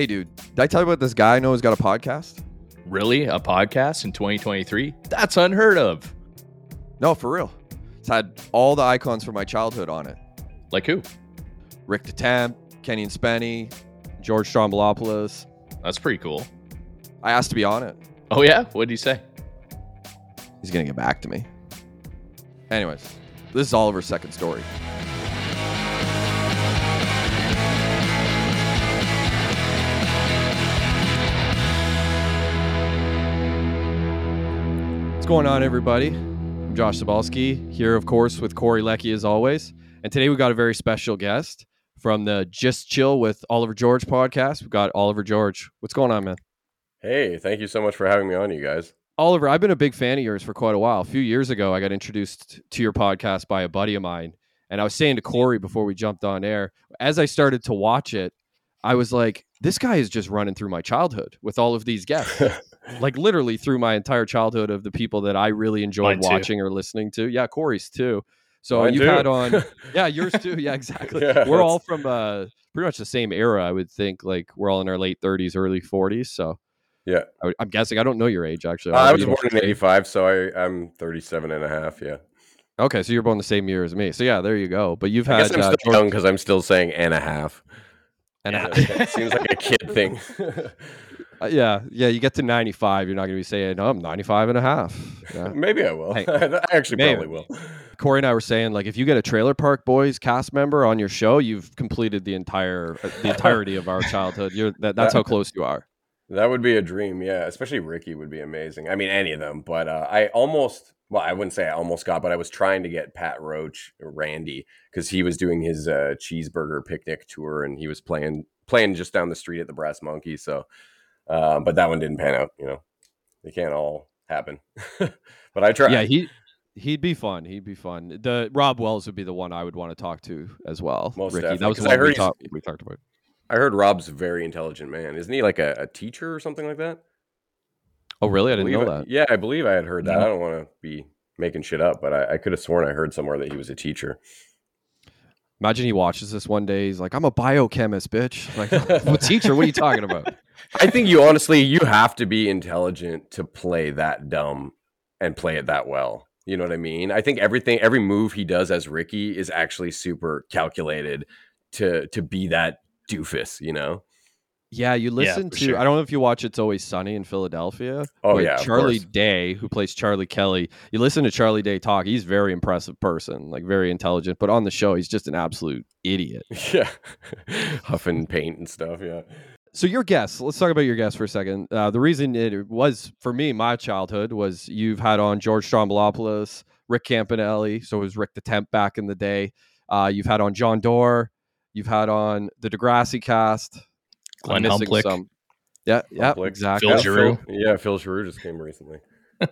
Hey, dude, did I tell you about this guy I know who's got a podcast? Really? A podcast in 2023? That's unheard of. No, for real. It's had all the icons from my childhood on it. Like who? Rick the Temp, Kenny and Spenny, George Stroumboulopoulos. That's pretty cool. I asked to be on it. Oh yeah? What did he say? He's gonna get back to me. Anyways, this is Oliver's second story. Going on, everybody? I'm Josh Sabalski here, of course, with Corey Lecky as always. And today we got a very special guest from the Just Chill with Oliver George podcast. We've got Oliver George. What's going on, man? Hey, thank you so much for having me on, you guys. Oliver, I've been a big fan of yours for quite a while. A few years ago, I got introduced to your podcast by a buddy of mine. And I was saying to Corey before we jumped on air, as I started to watch it, I was like, this guy is just running through my childhood with all of these guests. like literally through my entire childhood of the people that I really enjoyed watching or listening to. Yeah, Corey's too. So Mine you've too. had on, yeah, yours too. Yeah, exactly. Yeah, we're all from uh, pretty much the same era, I would think. Like we're all in our late 30s, early 40s. So Yeah. I, I'm guessing. I don't know your age actually. Uh, I was born in 85, so I, I'm 37 and a half. Yeah. Okay, so you're born the same year as me. So yeah, there you go. But you've I had guess I'm uh, still young because I'm still saying and a half. and Yeah, a- that seems like a kid thing. uh, yeah, yeah. You get to 95, you're not going to be saying, "No, I'm 95 and a half." Yeah. Maybe I will. Hey, I actually maybe. probably will. Corey and I were saying, like, if you get a Trailer Park Boys cast member on your show, you've completed the entire uh, the entirety of our childhood. You're that, that's how close you are. That would be a dream, yeah. Especially Ricky would be amazing. I mean, any of them, but uh, I almost, well, I wouldn't say I almost got, but I was trying to get Pat Roach, Randy, because he was doing his uh, cheeseburger picnic tour, and he was playing playing just down the street at the Brass Monkey. So, uh, but that one didn't pan out. You know, they can't all happen. but I tried. Yeah, he he'd be fun. He'd be fun. The Robb Wells would be the one I would want to talk to as well. Most Ricky, that was the I we heard he's- talked we talked about. I heard Robb's a very intelligent man. Isn't he like a, a teacher or something like that? Oh, really? I didn't know I- that. Yeah, I believe I had heard that. No. I don't want to be making shit up, but I, I could have sworn I heard somewhere that he was a teacher. Imagine he watches this one day. He's like, "I'm a biochemist, bitch." Like, what teacher? What are you talking about? I think you honestly you have to be intelligent to play that dumb and play it that well. You know what I mean? I think everything every move he does as Ricky is actually super calculated to to be that doofus, you know? Yeah, you listen for to. sure. I don't know if you watch It's Always Sunny in Philadelphia. Oh, yeah, Charlie course. Day, who plays Charlie Kelly. You listen to Charlie Day talk. He's a very impressive person, like very intelligent. But on the show, he's just an absolute idiot. Yeah. Huffing paint and stuff, yeah. So your guess. Let's talk about your guess for a second. Uh, the reason it was for me, my childhood was you've had on George Stroumboulopoulos, Rick Campanelli. So it was Rick the Temp back in the day. Uh, you've had on Jon Dore. You've had on the Degrassi cast. I'm Glenn missing Humplick. some. Yeah, yeah, Humplick. exactly. Phil yeah, Giroux. Phil, yeah, Phil Giroux just came recently.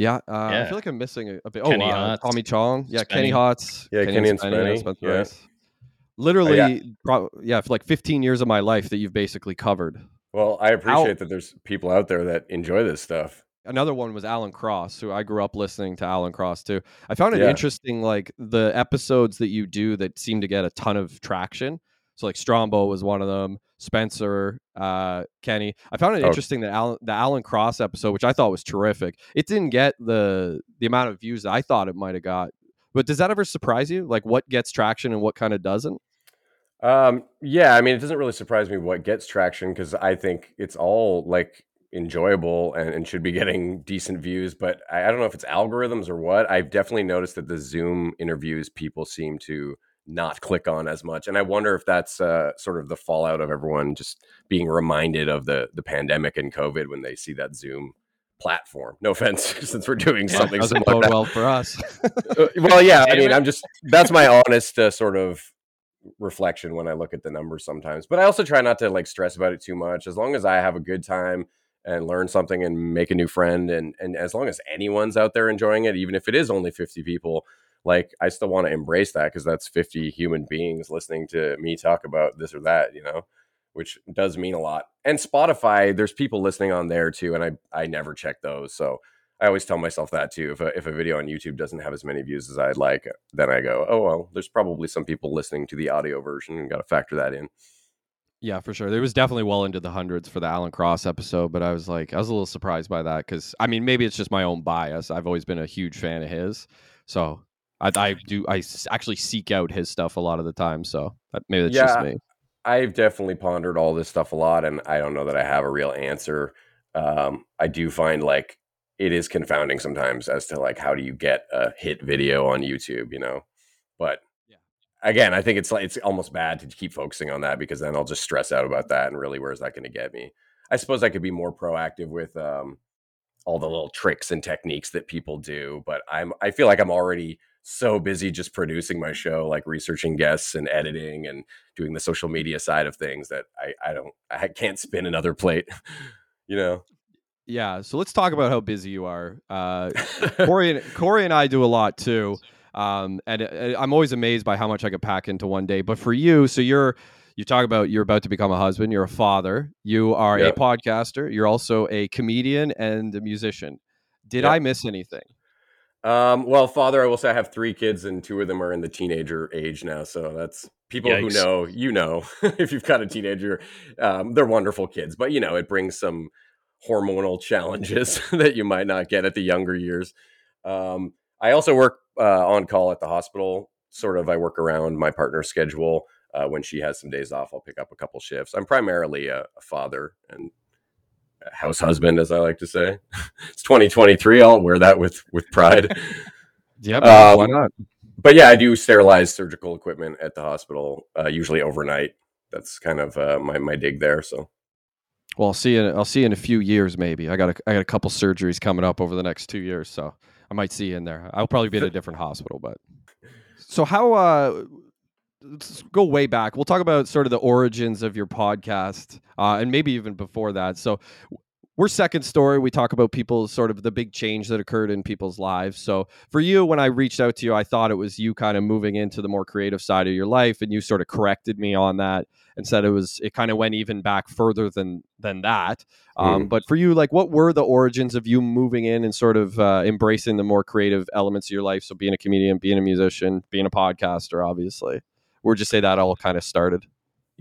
Yeah, uh, I feel like I'm missing a, a bit. Kenny oh, uh, Tommy Chong. Yeah, Kenny Spenny. Hotz. Yeah, Kenny and yeah, Spenny, Spencer yeah. Rice. Literally, yeah. pro- yeah, for like 15 years of my life that you've basically covered. Well, I appreciate that there's people out there that enjoy this stuff. Another one was Alan Cross, who I grew up listening to Alan Cross too. I found it Yeah. interesting, like the episodes that you do that seem to get a ton of traction. So like Strombo was one of them. Spencer, uh, Kenny. I found it Oh. interesting that Alan, the Alan Cross episode, which I thought was terrific, it didn't get the the amount of views that I thought it might have got. But does that ever surprise you? Like what gets traction and what kind of doesn't? Um, yeah, I mean, it doesn't really surprise me what gets traction because I think it's all like enjoyable and, and should be getting decent views. But I, I don't know if it's algorithms or what. I've definitely noticed that the Zoom interviews people seem to not click on as much, and I wonder if that's uh, sort of the fallout of everyone just being reminded of the the pandemic and COVID when they see that Zoom platform. No offense, since we're doing Yeah, something doesn't bode well for us. Uh, well, yeah, I mean, I'm just that's my honest uh, sort of reflection when I look at the numbers sometimes. But I also try not to like stress about it too much. As long as I have a good time and learn something and make a new friend, and and as long as anyone's out there enjoying it, even if it is only 50 people, like I still want to embrace that because that's 50 human beings listening to me talk about this or that, you know. Which does mean a lot. And Spotify, there's people listening on there too, and I I never check those. So I always tell myself that too. If a, if a video on YouTube doesn't have as many views as I'd like, then I go, oh well, there's probably some people listening to the audio version, and got to factor that in. Yeah, for sure. There was definitely well into the hundreds for the Alan Cross episode, but I was like, I was a little surprised by that because I mean, maybe it's just my own bias. I've always been a huge fan of his, so I, I do I actually seek out his stuff a lot of the time. So maybe that's yeah, just me. I've definitely pondered all this stuff a lot, and I don't know that I have a real answer. Um, I do find like it is confounding sometimes as to like how do you get a hit video on YouTube, you know? But again, I think it's like it's almost bad to keep focusing on that because then I'll just stress out about that. And really, where's that going to get me? I suppose I could be more proactive with um, all the little tricks and techniques that people do, but I'm I feel like I'm already so busy just producing my show, like researching guests and editing and doing the social media side of things that I I don't I can't spin another plate, you know. Yeah, so let's talk about how busy you are. Uh, Corey and Corey and I do a lot too. Um, and uh, I'm always amazed by how much I could pack into one day. But for you, so you're you talk about you're about to become a husband, you're a father, you are yep. a podcaster, you're also a comedian and a musician. Did yep. I miss anything? Um, well, father, I will say I have three kids, and two of them are in the teenager age now. So that's people Yikes. who know, you know, if you've got a teenager, um, they're wonderful kids, but you know, it brings some hormonal challenges that you might not get at the younger years. Um, I also work uh, on call at the hospital. Sort of, I work around my partner's schedule. Uh, when she has some days off, I'll pick up a couple shifts. I'm primarily a, a father and a house husband, as I like to say. it's 2023. I'll wear that with with pride. yeah, um, why not? But yeah, I do sterilize surgical equipment at the hospital, uh, usually overnight. That's kind of uh, my my dig there. So well, I'll see. In, I'll see you in a few years, maybe. I got a, I got a couple surgeries coming up over the next two years, so I might see you in there. I'll probably be at a different hospital, but so how? uh Let's go way back. We'll talk about sort of the origins of your podcast, uh, and maybe even before that. So, we're second story. We talk about people sort of the big change that occurred in people's lives. So for you, when I reached out to you, I thought it was you kind of moving into the more creative side of your life, and you sort of corrected me on that and said it was it kind of went even back further than than that. Um, mm. But for you, like, what were the origins of you moving in and sort of uh, embracing the more creative elements of your life? So being a comedian, being a musician, being a podcaster, obviously. Where'd you say that all kind of started?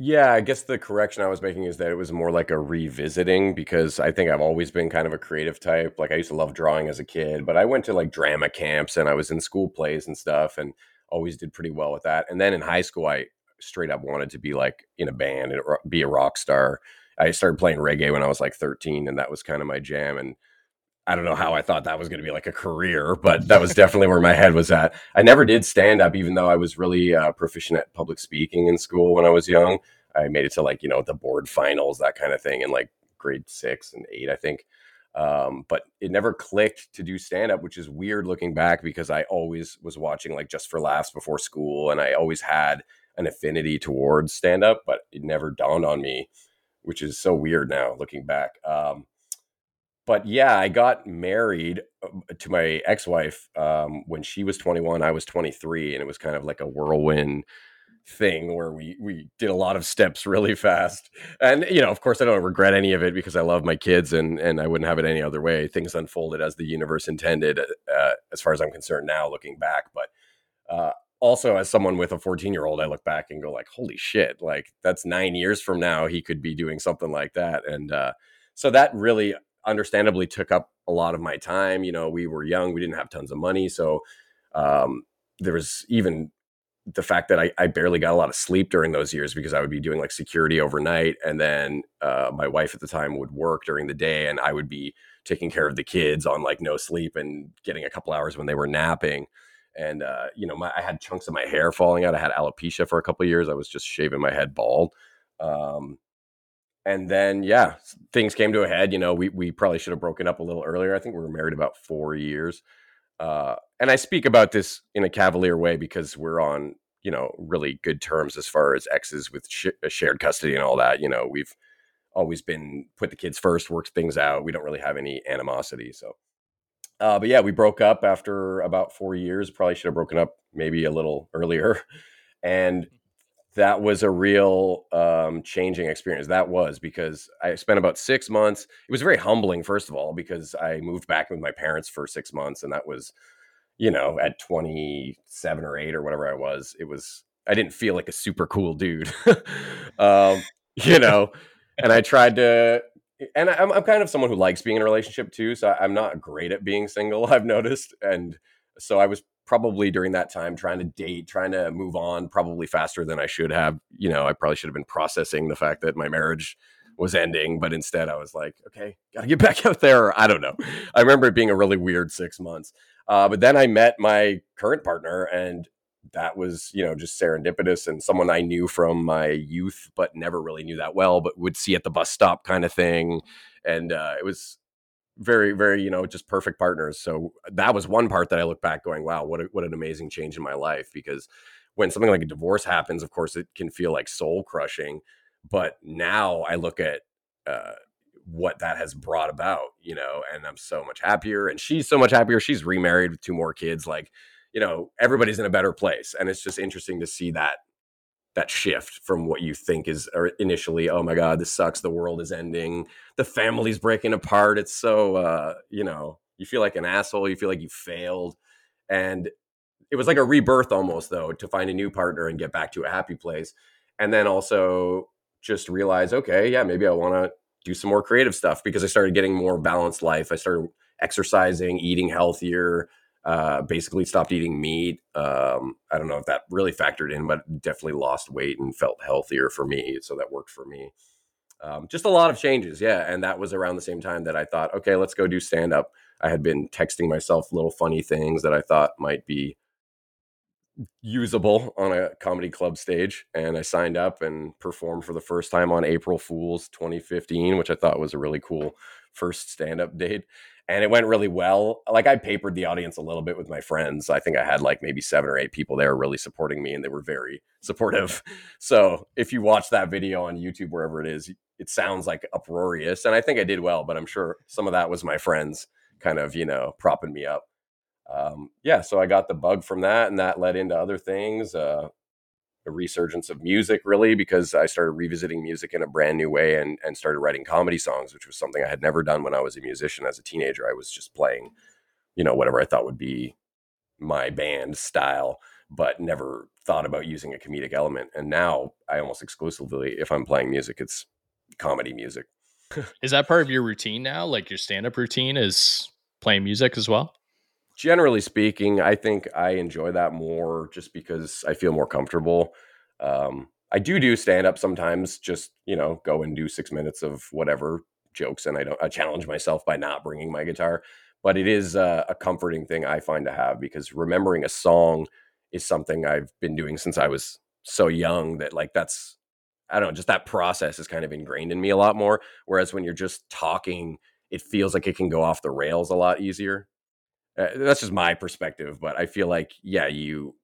Yeah, I guess the correction I was making is that it was more like a revisiting because I think I've always been kind of a creative type. Like I used to love drawing as a kid, but I went to like drama camps and I was in school plays and stuff and always did pretty well with that. And then in high school, I straight up wanted to be like in a band and be a rock star. I started playing reggae when I was like 13 and that was kind of my jam. And I don't know how I thought that was going to be like a career, but that was definitely where my head was at. I never did stand up, even though I was really uh, proficient at public speaking in school when I was young. I made it to like, you know, the board finals, that kind of thing in like grade six and eight, I think. Um, but it never clicked to do stand up, which is weird looking back because I always was watching like just for laughs before school and I always had an affinity towards stand up, but it never dawned on me, which is so weird now looking back. Um, but yeah, I got married um, to my ex-wife um, when she was 21. I was 23, and it was kind of like a whirlwind thing where we we did a lot of steps really fast. And you know, of course, I don't regret any of it because I love my kids, and and I wouldn't have it any other way. Things unfolded as the universe intended, uh, as far as I'm concerned now, looking back. But uh, also, as someone with a 14 year old, I look back and go like, "Holy shit! Like that's nine years from now, he could be doing something like that." And uh, so that really understandably took up a lot of my time. You know, we were young, we didn't have tons of money. So um, there was even the fact that I, I, barely got a lot of sleep during those years because I would be doing like security overnight. And then uh, my wife at the time would work during the day and I would be taking care of the kids on like no sleep and getting a couple hours when they were napping. And, uh, you know, my, I had chunks of my hair falling out. I had alopecia for a couple years. I was just shaving my head bald. Um, and then yeah things came to a head you know we, we probably should have broken up a little earlier. I think we were married about four years. Uh, and i speak about this in a cavalier way because we're on you know really good terms as far as exes with sh- uh, shared custody and all that you know we've always been put the kids first worked things out. We don't really have any animosity so. Uh, but yeah we broke up after about four years. Probably should have broken up maybe a little earlier. And that was a real um, changing experience. That was because I spent about six months. It was very humbling, first of all, because I moved back with my parents for six months, and that was, you know, at twenty seven or eight or whatever I was. It was I didn't feel like a super cool dude. um, you know. and I tried to, and I'm, I'm kind of someone who likes being in a relationship too. So I'm not great at being single. I've noticed, and so I was probably during that time trying to date, trying to move on, probably faster than I should have. You know, I probably should have been processing the fact that my marriage was ending, but instead I was like, okay, got to get back out there. I don't know. I remember it being a really weird six months. Uh, but then I met my current partner, and that was, you know, just serendipitous and someone I knew from my youth, but never really knew that well, but would see at the bus stop kind of thing. And uh, it was very, very, you know, just perfect partners. So that was one part that I look back going, wow, what, a, what an amazing change in my life. Because when something like a divorce happens, of course, it can feel like soul crushing. But now I look at uh, what that has brought about, you know, and I'm so much happier. And she's so much happier. She's remarried with two more kids. Like, you know, everybody's in a better place. And it's just interesting to see that that shift from what you think is initially, oh my God, this sucks. The world is ending. The family's breaking apart. It's so, uh, you know, you feel like an asshole. You feel like you failed. And it was like a rebirth almost, though, to find a new partner and get back to a happy place. And then also just realize, okay, yeah, maybe I want to do some more creative stuff because I started getting more balanced life. I started exercising, eating healthier, uh, basically stopped eating meat. Um, I don't know if that really factored in, but definitely lost weight and felt healthier for me. So that worked for me. Um, just a lot of changes. Yeah. And that was around the same time that I thought, okay, let's go do stand up. I had been texting myself little funny things that I thought might be usable on a comedy club stage and I signed up and performed for the first time on April Fools 2015 which I thought was a really cool first stand up date and it went really well. Like I papered the audience a little bit with my friends. I think I had like maybe 7 or 8 people there really supporting me and they were very supportive. So if you watch that video on YouTube wherever it is it sounds like uproarious and I think I did well but I'm sure some of that was my friends kind of you know propping me up. Um, yeah, so I got the bug from that, and that led into other things. Uh, resurgence of music, really, because I started revisiting music in a brand new way and and started writing comedy songs, which was something I had never done when I was a musician. As a teenager, I was just playing, you know, whatever I thought would be my band style, but never thought about using a comedic element. And now I almost exclusively, if I'm playing music, it's comedy music. is that part of your routine now? Like your stand up routine is playing music as well? Generally speaking, I think I enjoy that more just because I feel more comfortable. Um, I do do stand up sometimes, just you know, go and do six minutes of whatever jokes, and I don't. I challenge myself by not bringing my guitar, but it is uh, a comforting thing I find to have because remembering a song is something I've been doing since I was so young that like that's I don't know, just that process is kind of ingrained in me a lot more. Whereas when you're just talking, it feels like it can go off the rails a lot easier. Uh, that's just my perspective, but I feel like yeah, you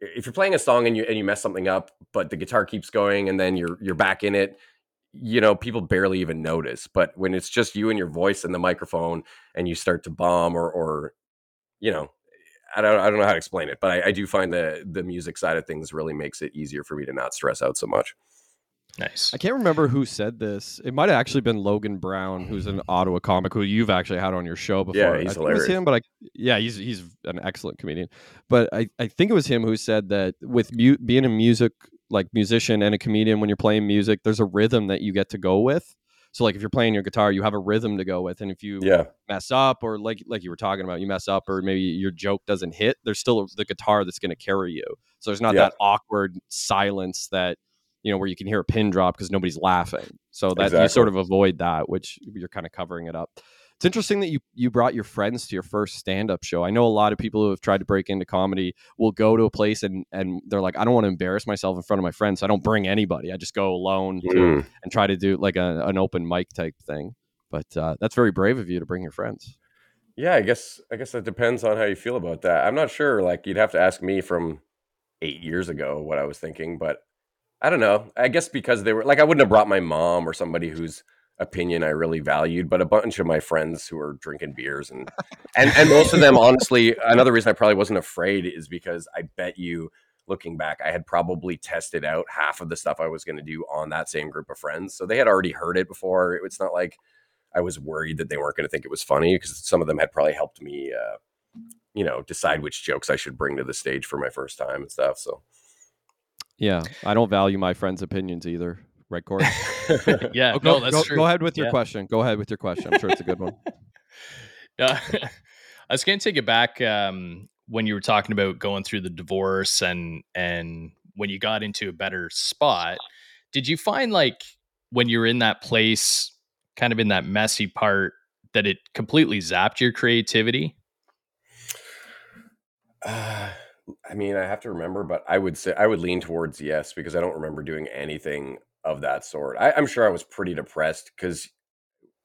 if you're playing a song and you and you mess something up, but the guitar keeps going and then you're you're back in it, you know, people barely even notice. But when it's just you and your voice and the microphone and you start to bomb or or you know, I don't I don't know how to explain it, but I, I do find the the music side of things really makes it easier for me to not stress out so much. Nice. I can't remember who said this. It might have actually been Logan Brown, who's an mm-hmm. Ottawa comic who you've actually had on your show before. Yeah, he's I hilarious. Him, but I, yeah, he's he's an excellent comedian. But I, I think it was him who said that with mu- being a music like musician and a comedian, when you're playing music, there's a rhythm that you get to go with. So like if you're playing your guitar, you have a rhythm to go with, and if you yeah. mess up or like like you were talking about, you mess up or maybe your joke doesn't hit, there's still the guitar that's going to carry you. So there's not Yeah. that awkward silence that you know where you can hear a pin drop because nobody's laughing. So that you sort of avoid that, which you're kind of covering it up. It's interesting that you you brought your friends to your first stand up show. I know a lot of people who have tried to break into comedy will go to a place and and they're like, I don't want to embarrass myself in front of my friends, so I don't bring anybody. I just go alone to, Mm. and try to do like a, an open mic type thing. But uh, that's very brave of you to bring your friends. Yeah, I guess I guess it depends on how you feel about that. I'm not sure. Like you'd have to ask me from eight years ago what I was thinking, but I don't know. I guess because they were like I wouldn't have brought my mom or somebody whose opinion I really valued, but a bunch of my friends who were drinking beers and and and most of them honestly, another reason I probably wasn't afraid is because I bet you looking back, I had probably tested out half of the stuff I was going to do on that same group of friends. So they had already heard it before. It's not like I was worried that they weren't going to think it was funny because some of them had probably helped me, uh, you know, decide which jokes I should bring to the stage for my first time and stuff. So Yeah, I don't value my friends' opinions either. right, Corey? yeah, Oh, go, no, that's go, true. go ahead with your Yeah. question. Go ahead with your question. I'm sure it's a good one. Yeah. I was going to take it back um, when you were talking about going through the divorce and and when you got into a better spot. Did you find like when you were in that place, kind of in that messy part, that it completely zapped your creativity? Uh, I mean, I have to remember, but I would say I would lean towards yes because I don't remember doing anything of that sort. I, I'm sure I was pretty depressed because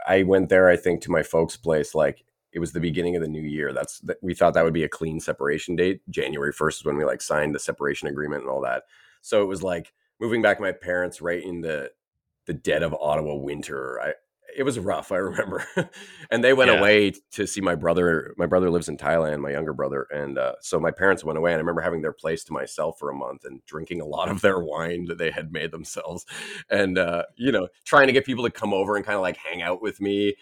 I went there. I think to my folks' place like it was the beginning of the new year. That's that we thought that would be a clean separation date. January first is when we like signed the separation agreement and all that. So it was like moving back my parents right in the the dead of Ottawa winter. I it was rough. I remember, and they went Yeah. away to see my brother. My brother lives in Thailand, my younger brother, and uh, so my parents went away. And I remember having their place to myself for a month and drinking a lot of their wine that they had made themselves, and uh, you know, trying to get people to come over and kind of like hang out with me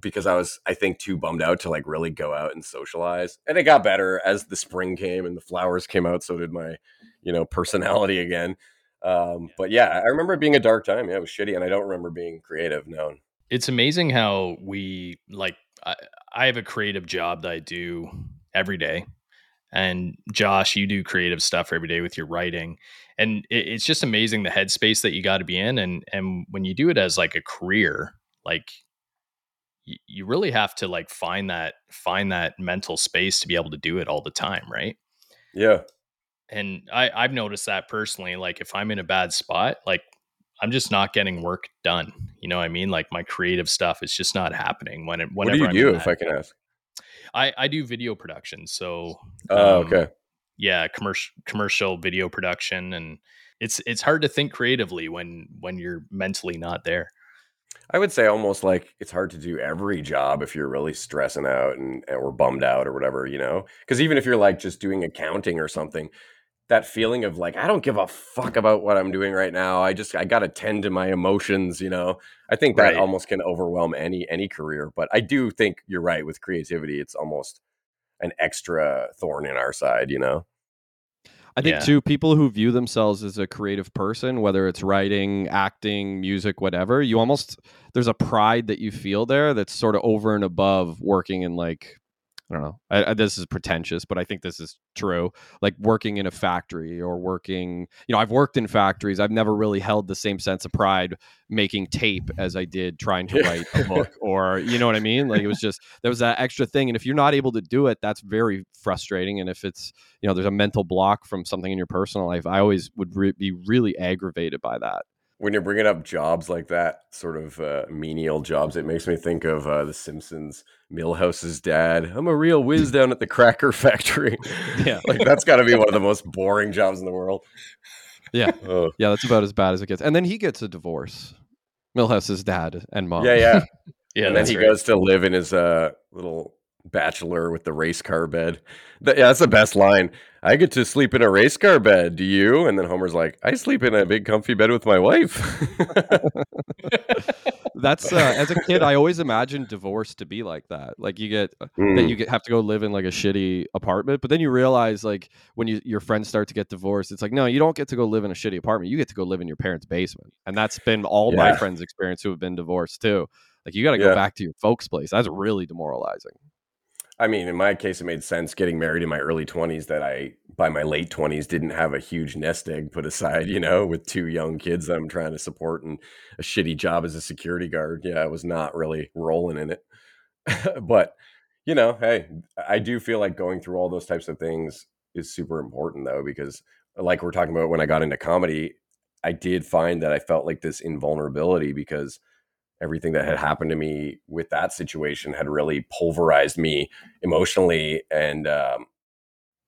because I was, I think, too bummed out to like really go out and socialize. And it got better as the spring came and the flowers came out. So did my, you know, personality again. Um, but yeah, I remember it being a dark time. Yeah, it was shitty, and I don't remember being creative. No, It's amazing how we like. I, I have a creative job that I do every day, and Josh, you do creative stuff every day with your writing, and it, it's just amazing the headspace that you got to be in, and and when you do it as like a career, like you, you really have to like find that find that mental space to be able to do it all the time, right? yeah, and I, I've noticed that personally. Like if I'm in a bad spot, like I'm just not getting work done. You know what I mean? Like my creative stuff is just not happening when it. what do you I'm do, if I can ask? I I do video production. So Oh, um, okay. yeah, commercial commercial video production, and it's it's hard to think creatively when when you're mentally not there. I would say almost like it's hard to do every job if you're really stressing out and or bummed out or whatever, you know? Because even if you're like just doing accounting or something, that feeling of like I don't give a fuck about what I'm doing right now. I just I got to tend to my emotions, you know. I think that Right. almost can overwhelm any any career, but I do think you're right with creativity. It's almost an extra thorn in our side, you know. I think Yeah. too, people who view themselves as a creative person, whether it's writing, acting, music, whatever, you almost there's a pride that you feel there that's sort of over and above working in like I don't know. I, I, this is pretentious, but I think this is true. Like working in a factory or working, you know, I've worked in factories. I've never really held the same sense of pride making tape as I did trying to write a book or, you know what I mean? Like it was just, there was that extra thing. And if you're not able to do it, that's very frustrating. And if it's, you know, there's a mental block from something in your personal life, I always would re- be really aggravated by that. When you're bringing up jobs like that, sort of uh, menial jobs, it makes me think of uh, The Simpsons. Milhouse's dad. I'm a real whiz down at the cracker factory. Yeah. like that's got to be one of the most boring jobs in the world. Yeah. Oh. Yeah, that's about as bad as it gets. And then he gets a divorce. Milhouse's dad and mom. yeah, yeah. Yeah, and then he right. goes to live in his uh, little bachelor with the race car bed. That, yeah, that's the best line. I get to sleep in a race car bed. Do you? And then Homer's like, I sleep in a big comfy bed with my wife. That's uh, as a kid, I always imagined divorce to be like that. Like you get that Mm. you get, have to go live in like a shitty apartment, but then you realize like when you your friends start to get divorced, it's like no, you don't get to go live in a shitty apartment. You get to go live in your parents' basement, and that's been all my friends' experience who have been divorced too. Like you got to go Yeah. back to your folks' place. That's really demoralizing. I mean, in my case, it made sense getting married in my early 20s that I, by my late 20s, didn't have a huge nest egg put aside, you know, with two young kids that I'm trying to support and a shitty job as a security guard. Yeah, I was not really rolling in it. but, you know, hey, I do feel like going through all those types of things is super important, though, because like we're talking about when I got into comedy, I did find that I felt like this invulnerability because everything that had happened to me with that situation had really pulverized me emotionally and um,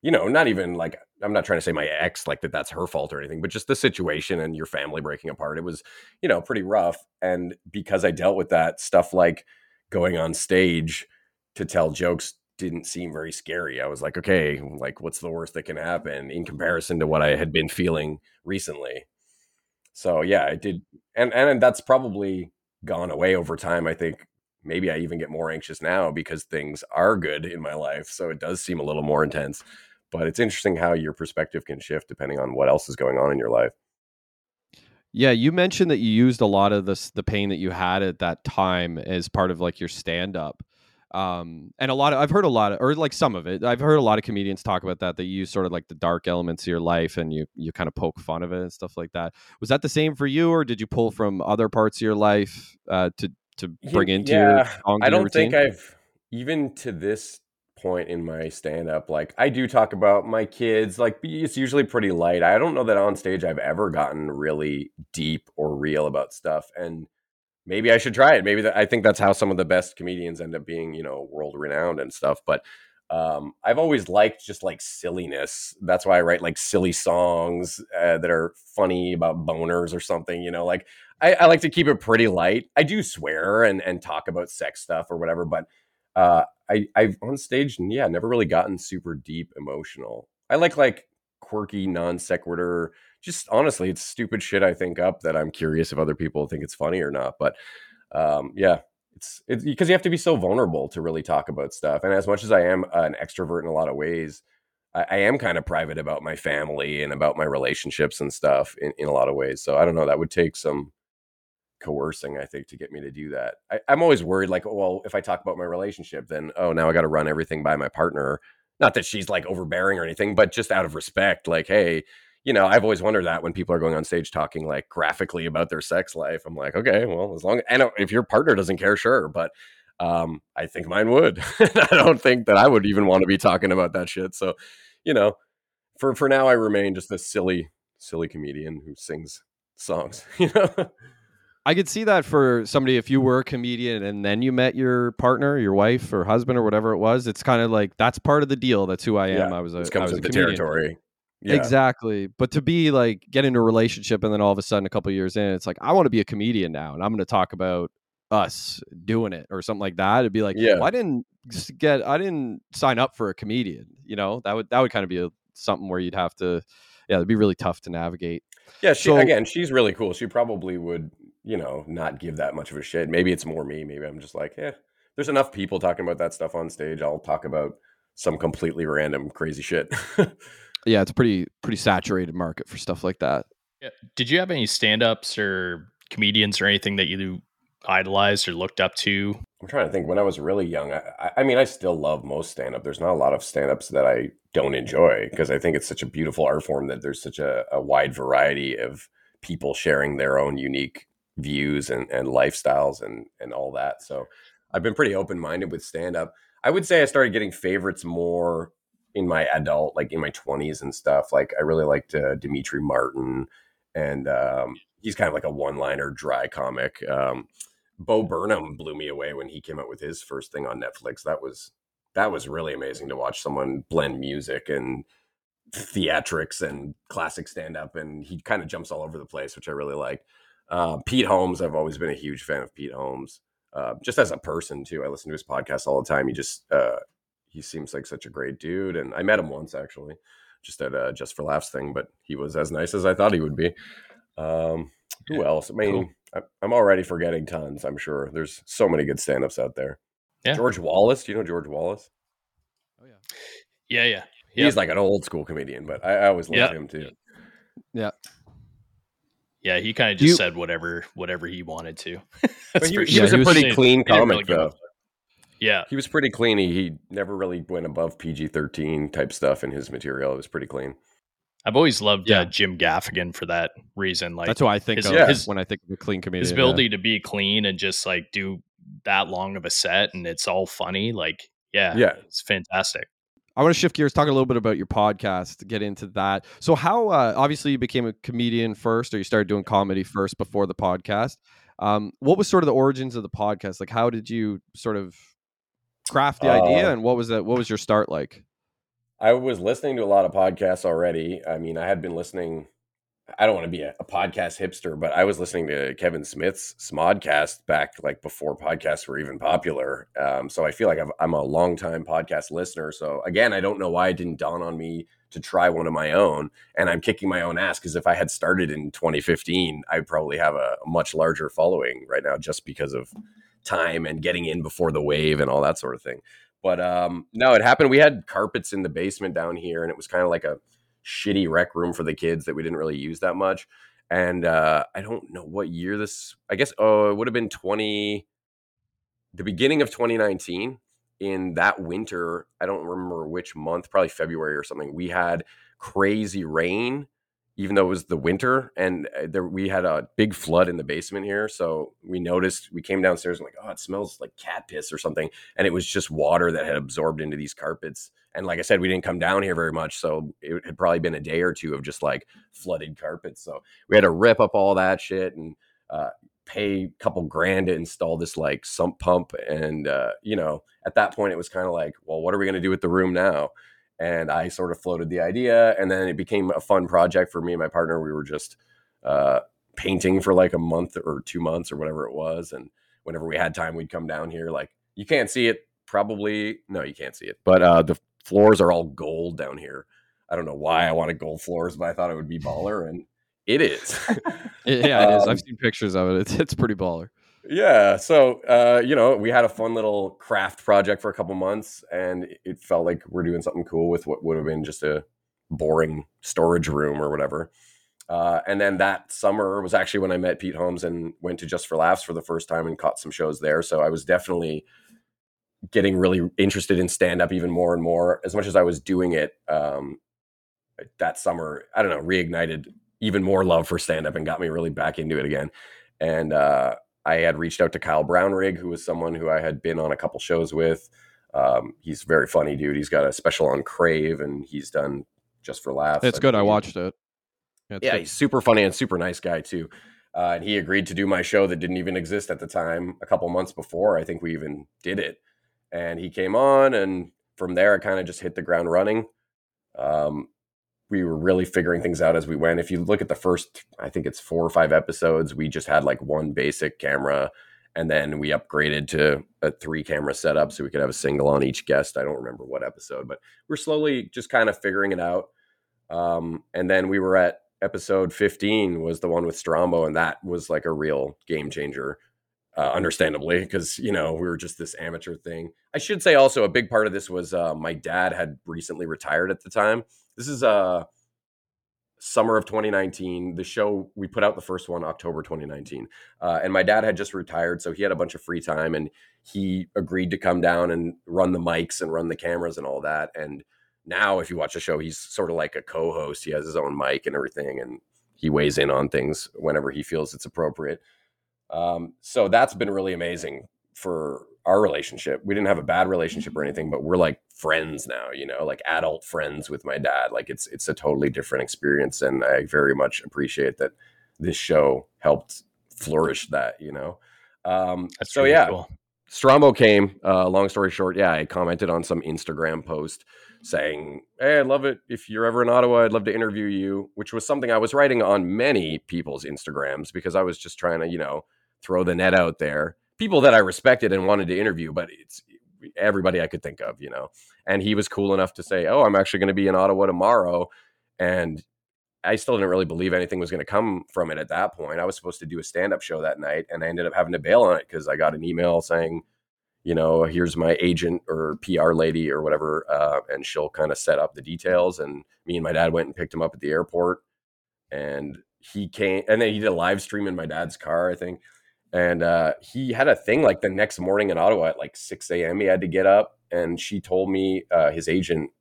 you know not even like i'm not trying to say my ex like that that's her fault or anything but just the situation and your family breaking apart it was you know pretty rough. And because i dealt with that stuff like going on stage to tell jokes didn't seem very scary. I was like okay like what's the worst that can happen in comparison to what i had been feeling recently? So yeah i did and and that's probably gone away over time i think maybe i even get more anxious now because things are good in my life so it does seem a little more intense but it's interesting how your perspective can shift depending on what else is going on in your life Yeah, you mentioned that you used a lot of this the pain that you had at that time as part of like your stand up. Um, and a lot of I've heard a lot of or like some of it. I've heard a lot of comedians talk about that. They use sort of like the dark elements of your life and you you kind of poke fun of it and stuff like that. Was that the same for you or did you pull from other parts of your life uh to to bring into your yeah, songs I don't think? I've even to this point in my stand up like I do talk about my kids like it's usually pretty light. I don't know that on stage I've ever gotten really deep or real about stuff and maybe I should try it. Maybe I think that's how some of the best comedians end up being, you know, world renowned and stuff, but um, I've always liked just like silliness. That's why I write like silly songs uh, that are funny about boners or something. You know, like I, I like to keep it pretty light. I do swear and and talk about sex stuff or whatever, but uh, I I've on stage, yeah, never really gotten super deep emotional. I like like quirky non sequitur. Just honestly, it's stupid shit I think up that I'm curious if other people think it's funny or not. But um, yeah, it's because you have to be so vulnerable to really talk about stuff. And as much as I am an extrovert in a lot of ways, I, I am kind of private about my family and about my relationships and stuff in, in a lot of ways. So I don't know. That would take some coercing, I think, to get me to do that. I, I'm always worried, like, well, if I talk about my relationship, then oh, now I got to run everything by my partner. Not that she's like overbearing or anything, but just out of respect, like, hey, you know, I've always wondered that when people are going on stage talking like graphically about their sex life. I'm like, okay, well, as long and if your partner doesn't care, sure, but um, I think mine would. I don't think that I would even want to be talking about that shit. So, you know, for for now, I remain just a silly, silly comedian who sings songs. You know. I could see that for somebody if you were a comedian and then you met your partner, your wife or husband or whatever it was. It's kind of like that's part of the deal. That's who I am. Yeah, I was a, I was a comedian. territory. Yeah. Exactly. But to be like get into a relationship and then all of a sudden a couple years in, it's like I want to be a comedian now and I'm going to talk about us doing it or something like that. It'd be like, Yeah. well, I didn't get, I didn't sign up for a comedian. You know, that would that would kind of be a, something where you'd have to, yeah, it'd be really tough to navigate. Yeah, she So- again, she's really cool. She probably would, you know, not give that much of a shit. Maybe it's more me. Maybe I'm just like, yeah, there's enough people talking about that stuff on stage. I'll talk about some completely random crazy shit. Yeah, it's a pretty pretty saturated market for stuff like that. Yeah. Did you have any stand-ups or comedians or anything that you idolized or looked up to? I'm trying to think. When I was really young, I, I- I mean, I still love most stand up. There's not a lot of stand ups that I don't enjoy because I think it's such a beautiful art form that there's such a, a wide variety of people sharing their own unique views and, and lifestyles and, and all that. So I've been pretty open minded with stand up. I would say I started getting favorites more in my adult, like in my 20s and stuff. Like I really liked uh, Demetri Martin, and um, he's kind of like a one liner, dry comic. Um, Bo Burnham blew me away when he came out with his first thing on Netflix. That was that was really amazing to watch someone blend music and theatrics and classic stand up, and he kind of jumps all over the place, which I really like. Uh, Pete Holmes, I've always been a huge fan of Pete Holmes, uh, just as a person too. I listen to his podcast all the time. He just uh, he seems like such a great dude, and I met him once actually, just at a Just for Laughs thing, but he was as nice as I thought he would be. Um, who Yeah, else? I mean, cool. I- I'm already forgetting tons. I'm sure there's so many good stand-ups out there. Yeah. George Wallace, do you know George Wallace? Oh yeah. Yeah, yeah. He's like an old school comedian, but I, I always loved Yeah. him too. Yeah, Yeah, he kind of just you- said whatever whatever he wanted to. But That's he, for he Yeah, was sure. a he was- pretty He clean comic really though. Fuck. Yeah, He was pretty clean. He, he never really went above PG-13 type stuff in his material. It was pretty clean. I've always loved Yeah. uh, Jim Gaffigan for that reason. Like That's what I think his- of yeah. his- when I think of a clean comedian. his yeah. ability to be clean and just like do that long of a set and it's all funny. Like, yeah, Yeah. it's fantastic. I want to shift gears, talk a little bit about your podcast, get into that. So, how uh, obviously you became a comedian first, or you started doing comedy first before the podcast. Um, what was sort of the origins of the podcast? Like, how did you sort of craft the idea, Uh, and what was that? What was your start like? I was listening to a lot of podcasts already. I mean, I had been listening. I don't want to be a, a podcast hipster, but I was listening to Kevin Smith's Smodcast back like before podcasts were even popular. Um, so I feel like I've, I'm a longtime podcast listener. So again, I don't know why it didn't dawn on me to try one of my own. And I'm kicking my own ass because if I had started in 2015, I'd probably have a, a much larger following right now just because of time and getting in before the wave and all that sort of thing. But um, no, it happened. We had carpets in the basement down here, and it was kind of like a shitty rec room for the kids that we didn't really use that much. And uh, I don't know what year this. I guess oh, it would have been twenty, the beginning of 2019. In that winter, I don't remember which month, probably February or something. We had crazy rain even though it was the winter and uh, there we had a big flood in the basement here so we noticed we came downstairs and like oh it smells like cat piss or something. And it was just water that had absorbed into these carpets. And like i said we didn't come down here very much so it had probably been a day or two of just like flooded carpets. So we had to rip up all that shit and uh, pay a couple grand to install this like sump pump. And uh, you know at that point it was kind of like well what are we going to do with the room now and I sort of floated the idea, and then it became a fun project for me and my partner. We were just uh, painting for like a month or two months or whatever it was, and whenever we had time, we'd come down here. Like you can't see it, probably no, you can't see it, but uh, the floors are all gold down here. I don't know why I wanted gold floors, but I thought it would be baller, and it is. yeah, it is. I've um, seen pictures of it. It's, it's pretty baller. Yeah. So, uh, you know, we had a fun little craft project for a couple months, and it felt like we're doing something cool with what would have been just a boring storage room or whatever. Uh, and then that summer was actually when I met Pete Holmes and went to Just for Laughs for the first time and caught some shows there. So I was definitely getting really interested in stand up even more and more. As much as I was doing it um, that summer, I don't know, reignited even more love for stand up and got me really back into it again. And uh, I had reached out to Kyle Brownrigg, who was someone who I had been on a couple shows with. Um, he's very funny dude. He's got a special on Crave, and he's done just for laughs. It's good. I watched it. Yeah, yeah he's super funny and super nice guy too. Uh, and he agreed to do my show that didn't even exist at the time. A couple months before, I think we even did it. And he came on, and from there, I kind of just hit the ground running. Um, we were really figuring things out as we went. If you look at the first, I think it's four or five episodes, we just had like one basic camera and then we upgraded to a three camera setup so we could have a single on each guest. I don't remember what episode, but we're slowly just kind of figuring it out. Um, and then we were at episode 15 was the one with Strombo, and that was like a real game changer. Uh, understandably, because you know we were just this amateur thing. I should say also a big part of this was uh, my dad had recently retired at the time, this is uh summer of 2019. The show we put out the first one October 2019, uh, and my dad had just retired, so he had a bunch of free time, and he agreed to come down and run the mics and run the cameras and all that. And now, if you watch the show, he's sort of like a co-host. He has his own mic and everything, and he weighs in on things whenever he feels it's appropriate. Um, so that's been really amazing for our relationship. We didn't have a bad relationship or anything, but we're like friends now, you know, like adult friends with my dad. Like it's it's a totally different experience and I very much appreciate that this show helped flourish that, you know. Um That's so really yeah. Cool. Strombo came, uh, long story short, yeah, I commented on some Instagram post saying, Hey, I'd love it. If you're ever in Ottawa, I'd love to interview you, which was something I was writing on many people's Instagrams because I was just trying to, you know, throw the net out there people that I respected and wanted to interview, but it's everybody I could think of, you know. And he was cool enough to say, "Oh, I'm actually going to be in Ottawa tomorrow," and I still didn't really believe anything was going to come from it at that point. I was supposed to do a stand up show that night, and I ended up having to bail on it because I got an email saying, you know, here's my agent or PR lady or whatever, uh, and she'll kind of set up the details. And me and my dad went and picked him up at the airport, and he came, and then he did a live stream in my dad's car, I think and uh, he had a thing like the next morning in Ottawa at like 6 a.m. He had to get up, and she told me uh, his agent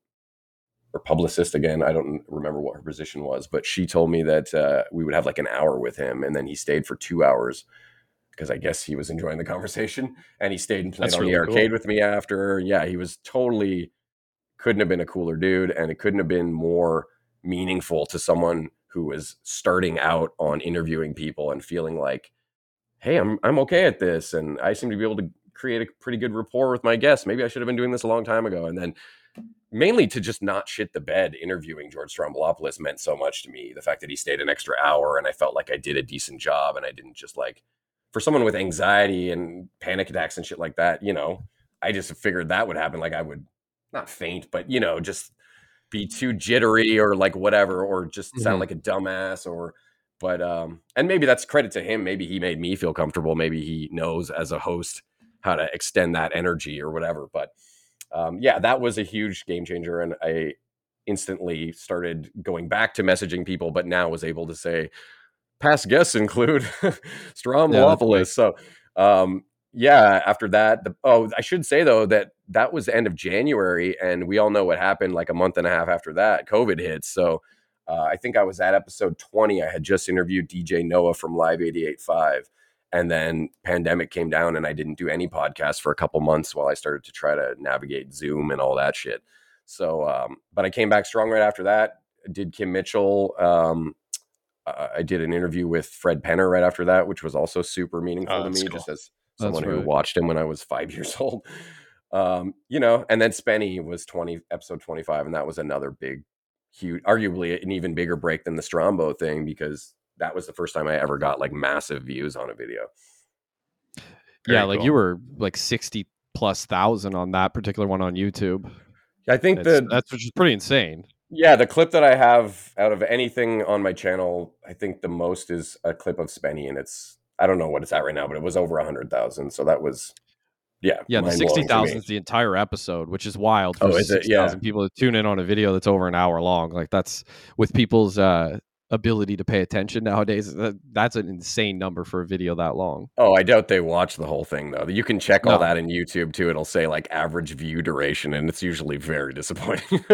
or publicist again, I don't remember what her position was, but she told me that uh, we would have like an hour with him, and then he stayed for two hours because I guess he was enjoying the conversation, and he stayed and played That's on really the arcade cool. with me after. Yeah, he was totally couldn't have been a cooler dude, and it couldn't have been more meaningful to someone who was starting out on interviewing people and feeling like hey, I'm I'm okay at this, and I seem to be able to create a pretty good rapport with my guests. Maybe I should have been doing this a long time ago. And then mainly to just not shit the bed interviewing George Stroumboulopoulos meant so much to me. The fact that he stayed an extra hour and I felt like I did a decent job and I didn't just like for someone with anxiety and panic attacks and shit like that, you know, I just figured that would happen. Like I would not faint, but you know, just be too jittery or like whatever, or just mm-hmm. sound like a dumbass or but um, and maybe that's credit to him. Maybe he made me feel comfortable. Maybe he knows as a host how to extend that energy or whatever. But um, yeah, that was a huge game changer, and I instantly started going back to messaging people. But now was able to say, past guests include Stroumboulopoulos. Yeah, so, um, yeah, after that, the, oh, I should say though that that was the end of January, and we all know what happened like a month and a half after that. COVID hits. So, uh, I think I was at episode 20. I had just interviewed DJ Noah from Live 88.5. And then pandemic came down and I didn't do any podcast for a couple months while I started to try to navigate Zoom and all that shit. So, um, but I came back strong right after that. did Kim Mitchell. Um, I did an interview with Fred Penner right after that, which was also super meaningful oh, to me, cool. just as someone who watched him when I was five years old. Um, you know, and then Spenny was 20 episode 25, and that was another big, huge, arguably an even bigger break than the Strombo thing because that was the first time I ever got like massive views on a video. Very yeah, like cool. you were like 60 plus thousand on that particular one on YouTube. I think that that's which is pretty insane. Yeah, the clip that I have out of anything on my channel, I think the most is a clip of Spenny, and it's I don't know what it's at right now, but it was over a hundred thousand. So that was yeah, yeah. The sixty thousand is the entire episode, which is wild. For oh, is it? Yeah, people to tune in on a video that's over an hour long. Like that's with people's uh, ability to pay attention nowadays. That, that's an insane number for a video that long. Oh, I doubt they watch the whole thing though. You can check all no. that in YouTube too. It'll say like average view duration, and it's usually very disappointing.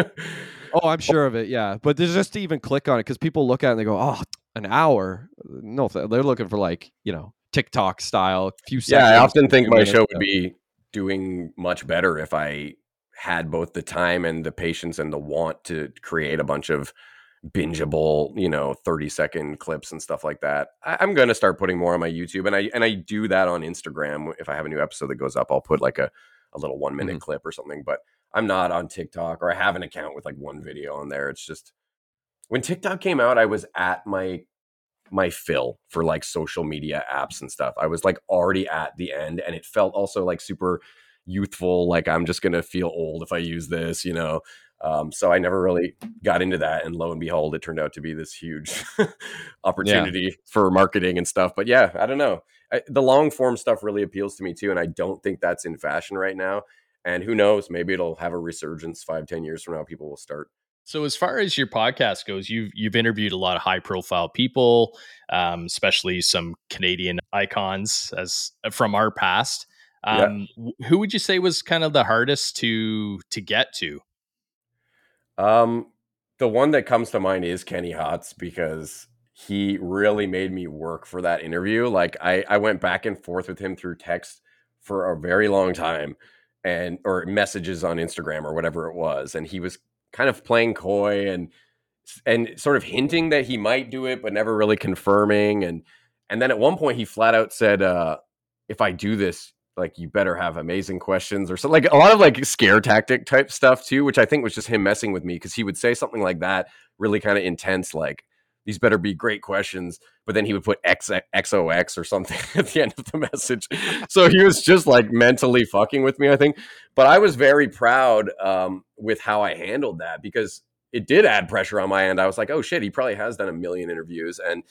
oh, I'm sure of it. Yeah, but there's just to even click on it because people look at it and they go, "Oh, an hour." No, they're looking for like you know TikTok style few seconds. Yeah, I often think my show would be doing much better if I had both the time and the patience and the want to create a bunch of bingeable, you know, 30 second clips and stuff like that. I, am gonna start putting more on my YouTube and I and I do that on Instagram. If I have a new episode that goes up, I'll put like a, a little one minute mm-hmm. clip or something. But I'm not on TikTok or I have an account with like one video on there. It's just when TikTok came out, I was at my my fill for like social media apps and stuff. I was like already at the end and it felt also like super youthful like i'm just going to feel old if i use this you know um, so I never really got into that. And lo and behold, it turned out to be this huge opportunity yeah. for marketing and stuff. But yeah, I don't know. I, the long form stuff really appeals to me too. And I don't think that's in fashion right now. And who knows, maybe it'll have a resurgence five, ten years from now. People will start. So as far as your podcast goes, you've you've interviewed a lot of high profile people, um, especially some Canadian icons as from our past. Um, yeah. Who would you say was kind of the hardest to to get to? Um, the one that comes to mind is Kenny Hotz because he really made me work for that interview. Like I, I went back and forth with him through text for a very long time and or messages on Instagram or whatever it was. And he was kind of playing coy and and sort of hinting that he might do it, but never really confirming. And and then at one point he flat out said, uh, if I do this, like you better have amazing questions or something like a lot of like scare tactic type stuff too which i think was just him messing with me because he would say something like that really kind of intense like these better be great questions but then he would put X, xox or something at the end of the message. So he was just like mentally fucking with me i think. But i was very proud um, with how i handled that because it did add pressure on my end. I was like oh shit he probably has done a million interviews and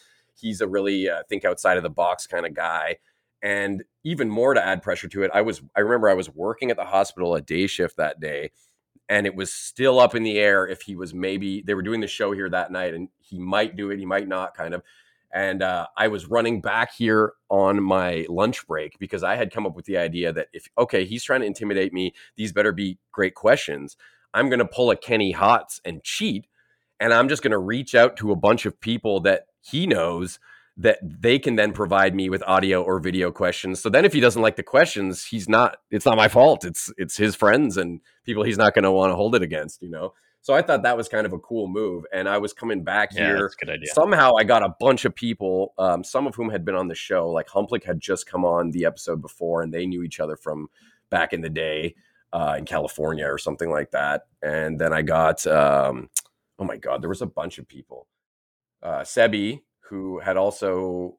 he's a really uh, think outside of the box kind of guy. And even more to add pressure to it, I was I remember I was working at the hospital a day shift that day and it was still up in the air if he was maybe they were doing the show here that night and he might do it, he might not kind of. And uh, I was running back here on my lunch break because I had come up with the idea that if okay, he's trying to intimidate me, these better be great questions. I'm going to pull a Kenny Hotz and cheat, and I'm just going to reach out to a bunch of people that he knows that they can then provide me with audio or video questions. So then if he doesn't like the questions, he's not it's not my fault. It's it's his friends and people he's not going to want to hold it against, you know. So I thought that was kind of a cool move and I was coming back yeah, here. Somehow I got a bunch of people um, some of whom had been on the show like Humplick had just come on the episode before and they knew each other from back in the day uh, in California or something like that. And then I got um, oh my god, there was a bunch of people. Uh, Sebi, who had also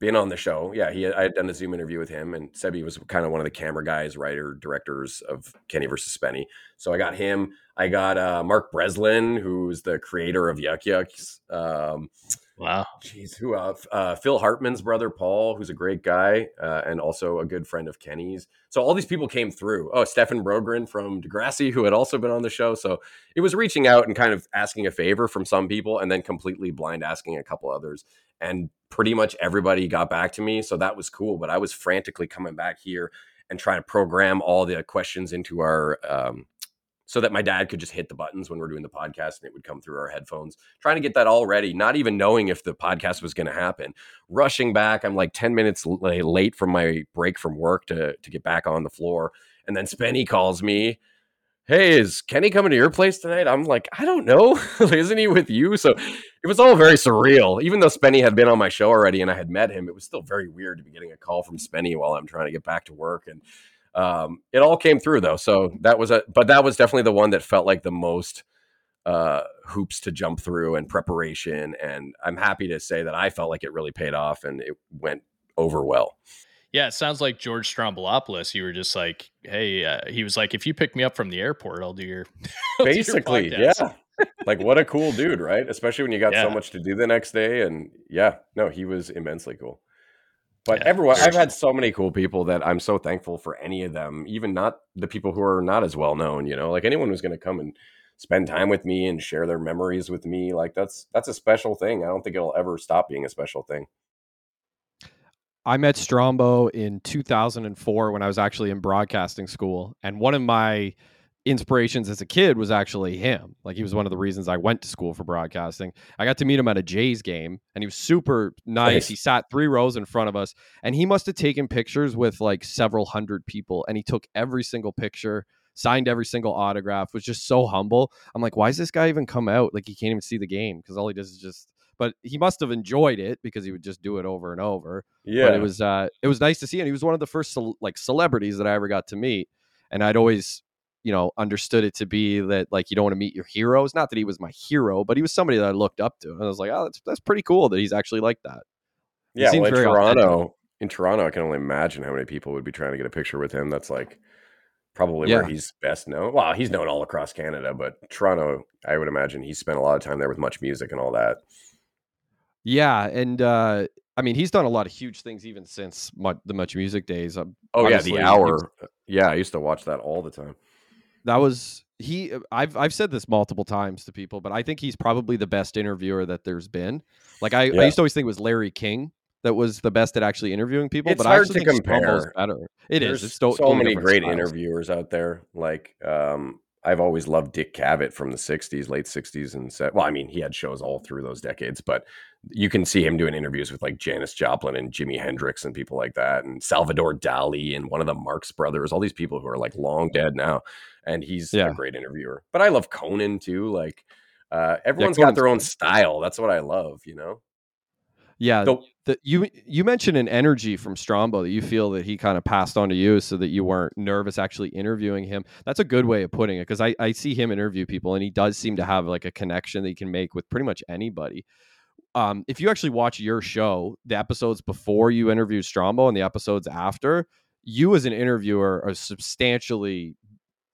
been on the show. Yeah, he I had done a Zoom interview with him, and Sebi was kind of one of the camera guys, writer, directors of Kenny versus Spenny. So I got him. I got uh, Mark Breslin, who's the creator of Yuk Yuk's. Um, wow. Jeez, who else? Uh, Phil Hartman's brother, Paul, who's a great guy uh, and also a good friend of Kenny's. So all these people came through. Oh, Stefan Brogren from Degrassi, who had also been on the show. So it was reaching out and kind of asking a favor from some people and then completely blind asking a couple others. and pretty much everybody got back to me. So that was cool. But I was frantically coming back here and trying to program all the questions into our um, so that my dad could just hit the buttons when we're doing the podcast and it would come through our headphones. Trying to get that all ready, not even knowing if the podcast was going to happen. Rushing back, I'm like 10 minutes late from my break from work to to get back on the floor. And then Spenny calls me hey, is Kenny coming to your place tonight? I'm like, I don't know. Isn't he with you? So it was all very surreal. Even though Spenny had been on my show already and I had met him, it was still very weird to be getting a call from Spenny while I'm trying to get back to work. And um, it all came through though. So that was a, but that was definitely the one that felt like the most uh, hoops to jump through and preparation. And I'm happy to say that I felt like it really paid off and it went over well. Yeah, it sounds like George Stroumboulopoulos. You were just like, hey, uh, he was like, if you pick me up from the airport, I'll do your. I'll Basically, do your yeah. like what a cool dude, right? Especially when you got yeah. so much to do the next day. And yeah, no, he was immensely cool. But yeah, everyone, I've had so many cool people that I'm so thankful for any of them, even not the people who are not as well known, you know, like anyone who's going to come and spend time with me and share their memories with me. Like that's, that's a special thing. I don't think it'll ever stop being a special thing. I met Strombo in 2004 when I was actually in broadcasting school. And one of my inspirations as a kid was actually him. Like he was one of the reasons I went to school for broadcasting. I got to meet him at a Jays game and he was super nice. nice. He sat three rows in front of us and he must have taken pictures with like several hundred people and he took every single picture, signed every single autograph, was just so humble. I'm like, why is this guy even come out? Like he can't even see the game because all he does is just but he must have enjoyed it because he would just do it over and over. Yeah, but it was uh, it was nice to see, and he was one of the first like celebrities that I ever got to meet, and I'd always you know understood it to be that like you don't want to meet your heroes. Not that he was my hero, but he was somebody that I looked up to, and I was like, oh, that's that's pretty cool that he's actually like that. Yeah, well, in Toronto, authentic. in Toronto, I can only imagine how many people would be trying to get a picture with him. That's like probably yeah. where he's best known. Well, he's known all across Canada, but Toronto, I would imagine he spent a lot of time there with much music and all that. Yeah, and uh, I mean, he's done a lot of huge things even since much, the Much Music days. Uh, oh yeah, the hour. Yeah, I used to watch that all the time. That was he. Uh, I've I've said this multiple times to people, but I think he's probably the best interviewer that there's been. Like I, yeah. I used to always think it was Larry King that was the best at actually interviewing people. It's but hard I actually to compare. Better. It There's is. It's so, so many great styles. interviewers out there. Like um, I've always loved Dick Cavett from the 60s, late 60s and set. Well, I mean, he had shows all through those decades, but you can see him doing interviews with like Janis Joplin and Jimi Hendrix and people like that, and Salvador Dali and one of the Marx brothers, all these people who are like long dead now. And he's yeah. a great interviewer. But I love Conan too. Like uh, everyone's yeah, got their own style. That's what I love, you know? Yeah, the, you you mentioned an energy from Strombo that you feel that he kind of passed on to you, so that you weren't nervous actually interviewing him. That's a good way of putting it because I I see him interview people and he does seem to have like a connection that he can make with pretty much anybody. Um, if you actually watch your show, the episodes before you interviewed Strombo and the episodes after, you as an interviewer are substantially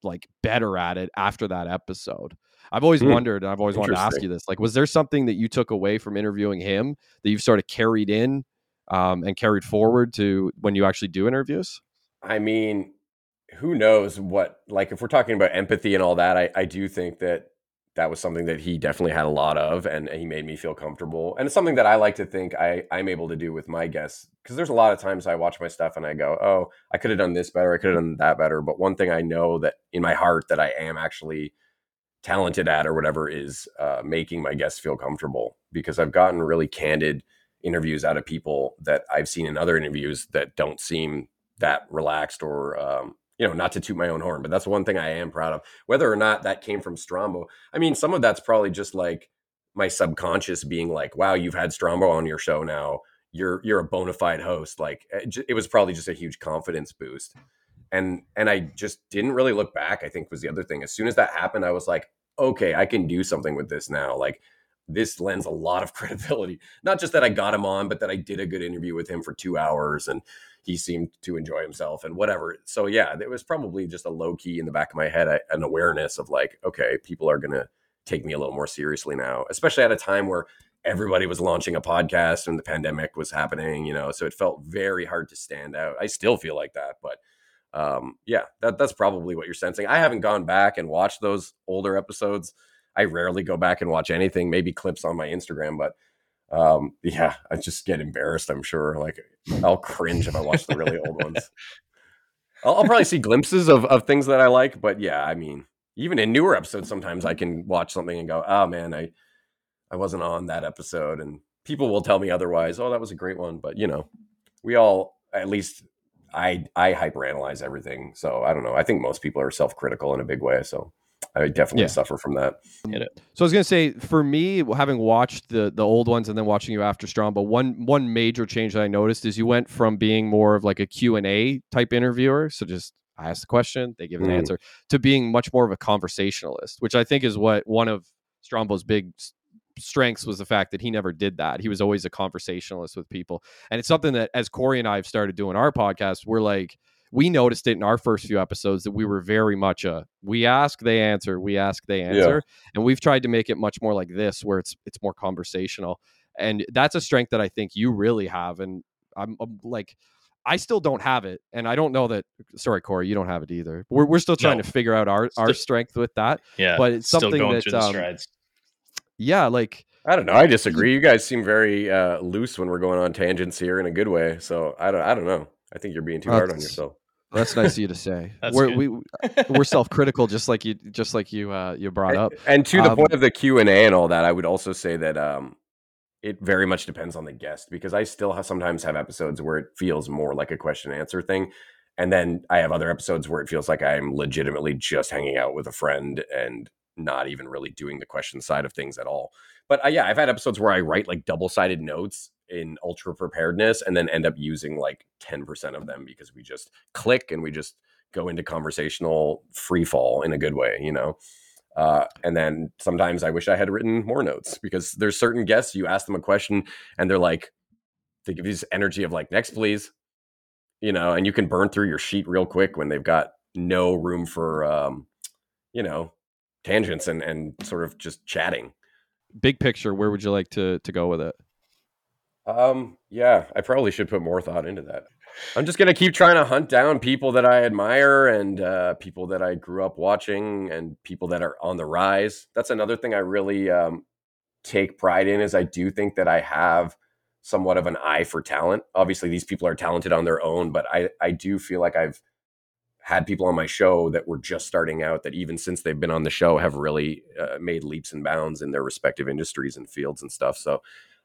like better at it after that episode. I've always mm. wondered, and I've always wanted to ask you this: like, was there something that you took away from interviewing him that you've sort of carried in um, and carried forward to when you actually do interviews? I mean, who knows what? Like, if we're talking about empathy and all that, I, I do think that that was something that he definitely had a lot of, and he made me feel comfortable. And it's something that I like to think I I'm able to do with my guests because there's a lot of times I watch my stuff and I go, oh, I could have done this better, I could have done that better. But one thing I know that in my heart that I am actually talented at or whatever is uh, making my guests feel comfortable because I've gotten really candid interviews out of people that I've seen in other interviews that don't seem that relaxed or um, you know not to toot my own horn but that's one thing I am proud of whether or not that came from Strombo I mean some of that's probably just like my subconscious being like wow you've had Strombo on your show now you're you're a bona fide host like eh, it, it was probably just a huge confidence boost and and I just didn't really look back. I think was the other thing. As soon as that happened, I was like, okay, I can do something with this now. Like this lends a lot of credibility. Not just that I got him on, but that I did a good interview with him for two hours and he seemed to enjoy himself and whatever. So yeah, it was probably just a low key in the back of my head, an awareness of like, okay, people are gonna take me a little more seriously now, especially at a time where everybody was launching a podcast and the pandemic was happening, you know. So it felt very hard to stand out. I still feel like that, but um, yeah, that, that's probably what you're sensing. I haven't gone back and watched those older episodes. I rarely go back and watch anything, maybe clips on my Instagram, but um, yeah, I just get embarrassed. I'm sure. Like I'll cringe if I watch the really old ones. I'll, I'll probably see glimpses of of things that I like, but yeah, I mean, even in newer episodes, sometimes I can watch something and go, "Oh man, I I wasn't on that episode," and people will tell me otherwise. Oh, that was a great one, but you know, we all at least I I hyperanalyze everything, so I don't know. I think most people are self critical in a big way, so I definitely Yeah. suffer from that. So I was gonna say, for me, having watched the the old ones and then watching you after Strombo, one one major change that I noticed is you went from being more of like a Q and A type interviewer, so just I ask the question, they give an Mm. answer, to being much more of a conversationalist, which I think is what one of Strombo's big strengths was the fact that he never did that. He was always a conversationalist with people, and it's something that as Corey and I have started doing our podcast, we're like. We noticed it in our first few episodes that we were very much a we ask, they answer, we ask, they answer and we've tried to make it much more like this where it's it's more conversational and that's a strength that i think you really have and i'm, I'm like i still don't have it and i don't know that sorry corey you don't have it either we're, we're still trying No. to figure out our, our strength with that Yeah, but it's still something going that through the um, strides. yeah like I don't know. I disagree. You guys seem very uh, loose when we're going on tangents here in a good way. So I don't. I don't know. I think you're being too hard on yourself. that's nice of you to say we're, good. we we're self-critical just like you just like you uh you brought up And to the Um, point of the Q and A and all that, I would also say that um, it very much depends on the guest because I still have, sometimes have episodes where it feels more like a question and answer thing, and then I have other episodes where it feels like I'm legitimately just hanging out with a friend and not even really doing the question side of things at all. But uh, yeah, I've had episodes where I write like double sided notes in ultra preparedness and then end up using like 10% of them because we just click and we just go into conversational free fall in a good way, you know? Uh, and then sometimes I wish I had written more notes because there's certain guests you ask them a question and they're like, they give you this energy of like, next, please, you know, and you can burn through your sheet real quick when they've got no room for, um, you know, tangents and, and sort of just chatting. big picture where would you like to to go with it Um, yeah, I probably should put more thought into that. I'm just gonna keep trying to hunt down people that I admire and uh, people that I grew up watching and people that are on the rise. That's another thing I really um, take pride in is I do think that I have somewhat of an eye for talent. Obviously, these people are talented on their own, but I I do feel like I've had people on my show that were just starting out that even since they've been on the show have really uh, made leaps and bounds in their respective industries and fields and stuff. So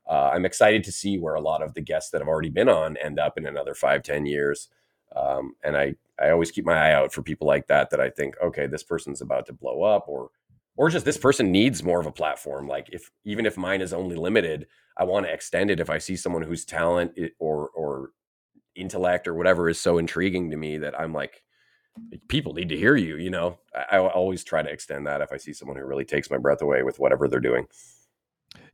uh, I'm excited to see where a lot of the guests that have already been on end up in another five, ten years. Um, and I, I always keep my eye out for people like that that I think, okay, this person's about to blow up, or, or just this person needs more of a platform. Like if even if mine is only limited, I want to extend it. If I see someone whose talent or or intellect or whatever is so intriguing to me that I'm like, people need to hear you. You know, I, I always try to extend that if I see someone who really takes my breath away with whatever they're doing.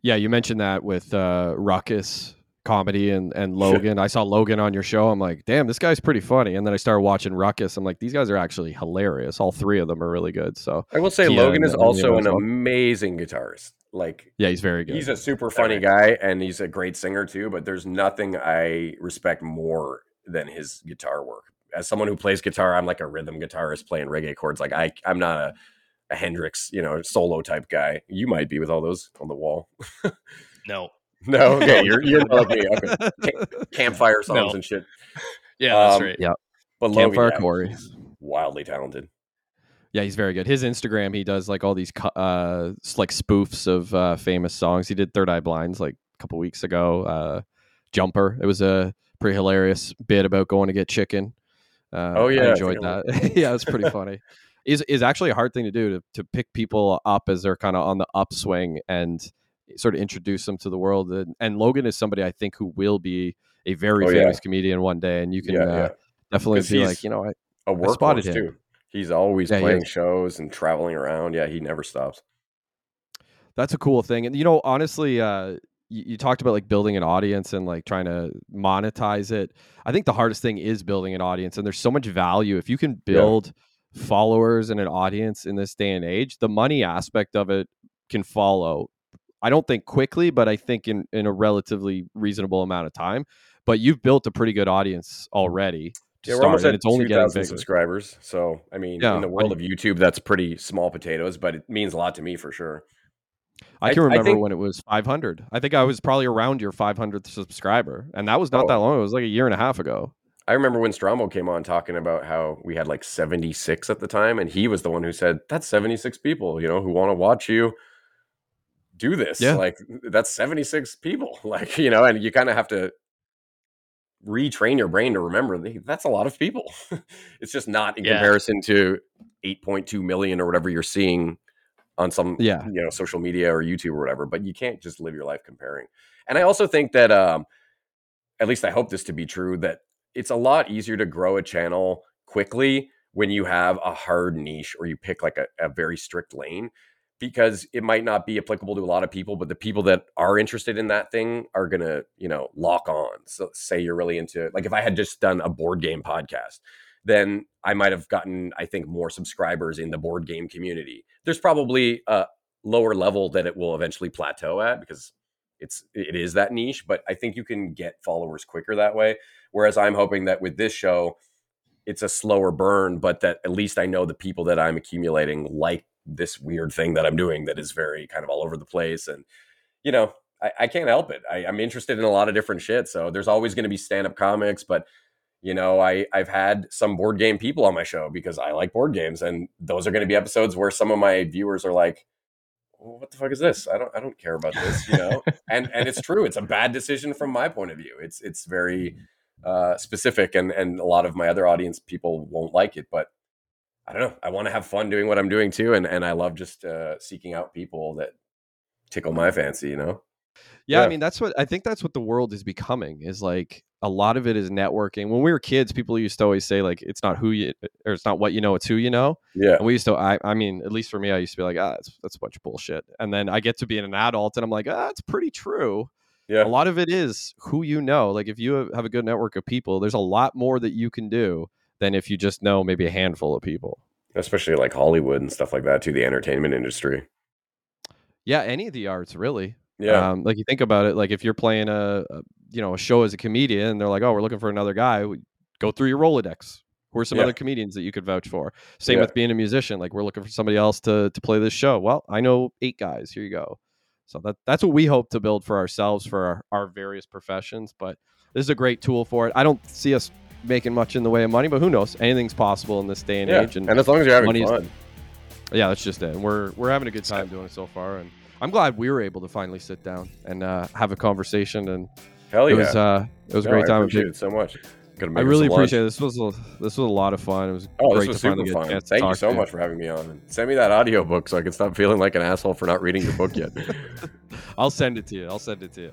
Yeah, you mentioned that with uh, Ruckus comedy and and Logan. I saw Logan on your show. I'm like, damn, this guy's pretty funny. And then I started watching Ruckus. I'm like, these guys are actually hilarious. All three of them are really good. So I will say Kia Logan is also an amazing guitarist. Like yeah, he's very good. he's a super funny guy and he's a great singer too, but there's nothing I respect more than his guitar work. As someone who plays guitar, I'm like a rhythm guitarist playing reggae chords. Like I I'm not a a Hendrix, you know, solo type guy. You might be with all those on the wall. No. No, okay, you're you're not like me. Okay, campfire songs No. and shit. Yeah, that's Um, right. yeah. But Logan, Campfire yeah, Corey. he's wildly talented. Yeah, he's very good. His Instagram, he does like all these uh like spoofs of uh famous songs. He did Third Eye Blind's like a couple weeks ago. Uh Jumper. It was a pretty hilarious bit about going to get chicken. Uh, Oh, yeah, I I enjoyed I that. yeah, it's pretty funny. Is is actually a hard thing to do to to pick people up as they're kind of on the upswing and sort of introduce them to the world. And, and Logan is somebody I think who will be a very Oh, yeah. famous comedian one day, and you can Yeah, uh, yeah. definitely be like, you know, I, A workhorse spotted him. too. He's always Yeah, playing shows and traveling around. Yeah, he never stops. That's a cool thing. And you know, honestly, uh you, you talked about like building an audience and like trying to monetize it. I think the hardest thing is building an audience and there's so much value if you can build followers and an audience in this day and age, the money aspect of it can follow. I don't think quickly, but I think in in a relatively reasonable amount of time. But you've built a pretty good audience already. Yeah, we're almost at it's only two getting thousand subscribers. So, I mean, Yeah, in the world of YouTube, that's pretty small potatoes, but it means a lot to me for sure. I I- can I remember think- when it was 500. I think I was probably around your 500th subscriber, and that was not Oh. that long. It was like a year and a half ago. I remember when Strombo came on talking about how we had like 76 at the time, and he was the one who said, That's 76 people, you know, who want to watch you do this. Yeah. Like, that's 76 people. Like, you know, and you kind of have to retrain your brain to remember that that's a lot of people. it's just not in Yeah. comparison to 8.2 million or whatever you're seeing on some Yeah. you know social media or YouTube or whatever. But you can't just live your life comparing. And I also think that um, at least I hope this to be true that it's a lot easier to grow a channel quickly when you have a hard niche or you pick like a, a very strict lane because it might not be applicable to a lot of people but the people that are interested in that thing are going to you know lock on. So say you're really into like if i had just done a board game podcast then i might have gotten i think more subscribers in the board game community. There's probably a lower level that it will eventually plateau at because it's it is that niche but i think you can get followers quicker that way whereas i'm hoping that with this show it's a slower burn but that at least i know the people that i'm accumulating like this weird thing that i'm doing that is very kind of all over the place. And you know i, I can't help it. I, i'm interested in a lot of different shit. So there's always going to be stand-up comics but you know i i've had some board game people on my show because i like board games. And those are going to be episodes where some of my viewers are like what the fuck is this? I don't i don't care about this you know? And and it's true. It's a bad decision from my point of view. It's it's very mm. Uh specific and and a lot of my other audience people won't like it but i don't know i want to have fun doing what i'm doing too and and i love just uh seeking out people that tickle my fancy you know Yeah, Yeah. I mean that's what I think that's what the world is becoming is like a lot of it is networking. When we were kids, people used to always say like it's not who you or it's not what you know, it's who you know. yeah And we used to I I mean, at least for me, I used to be like, ah, that's, that's a bunch of bullshit. And then I get to be an adult and I'm like, ah, it's pretty true. Yeah A lot of it is who you know. Like if you have- have a good network of people, there's a lot more that you can do than if you just know maybe a handful of people. especially like hollywood and stuff like that too the entertainment industry Yeah, any of the arts really. yeah Um, like you think about it, like if you're playing a, a you know a show as a comedian, and they're like, "Oh, we're looking for another guy." we- Go through your Rolodex. Who are some Yeah. other comedians that you could vouch for? Same Yeah. with being a musician. Like we're looking for somebody else to to play this show. Well, I know eight guys. Here you go. So that that's what we hope to build for ourselves for our, our various professions. But this is a great tool for it. I don't see us making much in the way of money, but who knows? Anything's possible in this day and yeah age. and, as long as you're having fun Yeah, that's just it. And we're we're having a good time doing it so far, and I'm glad we were able to finally sit down and uh, have a conversation. And hell it yeah was uh, it was a No, great I time. appreciate it so much I really appreciate it. This was a, this was a lot of fun. It was Oh, great this was super fun. Thank you so much for having me on. And send me that audio book so I can stop feeling like an asshole for not reading your book yet. I'll send it to you. I'll send it to you.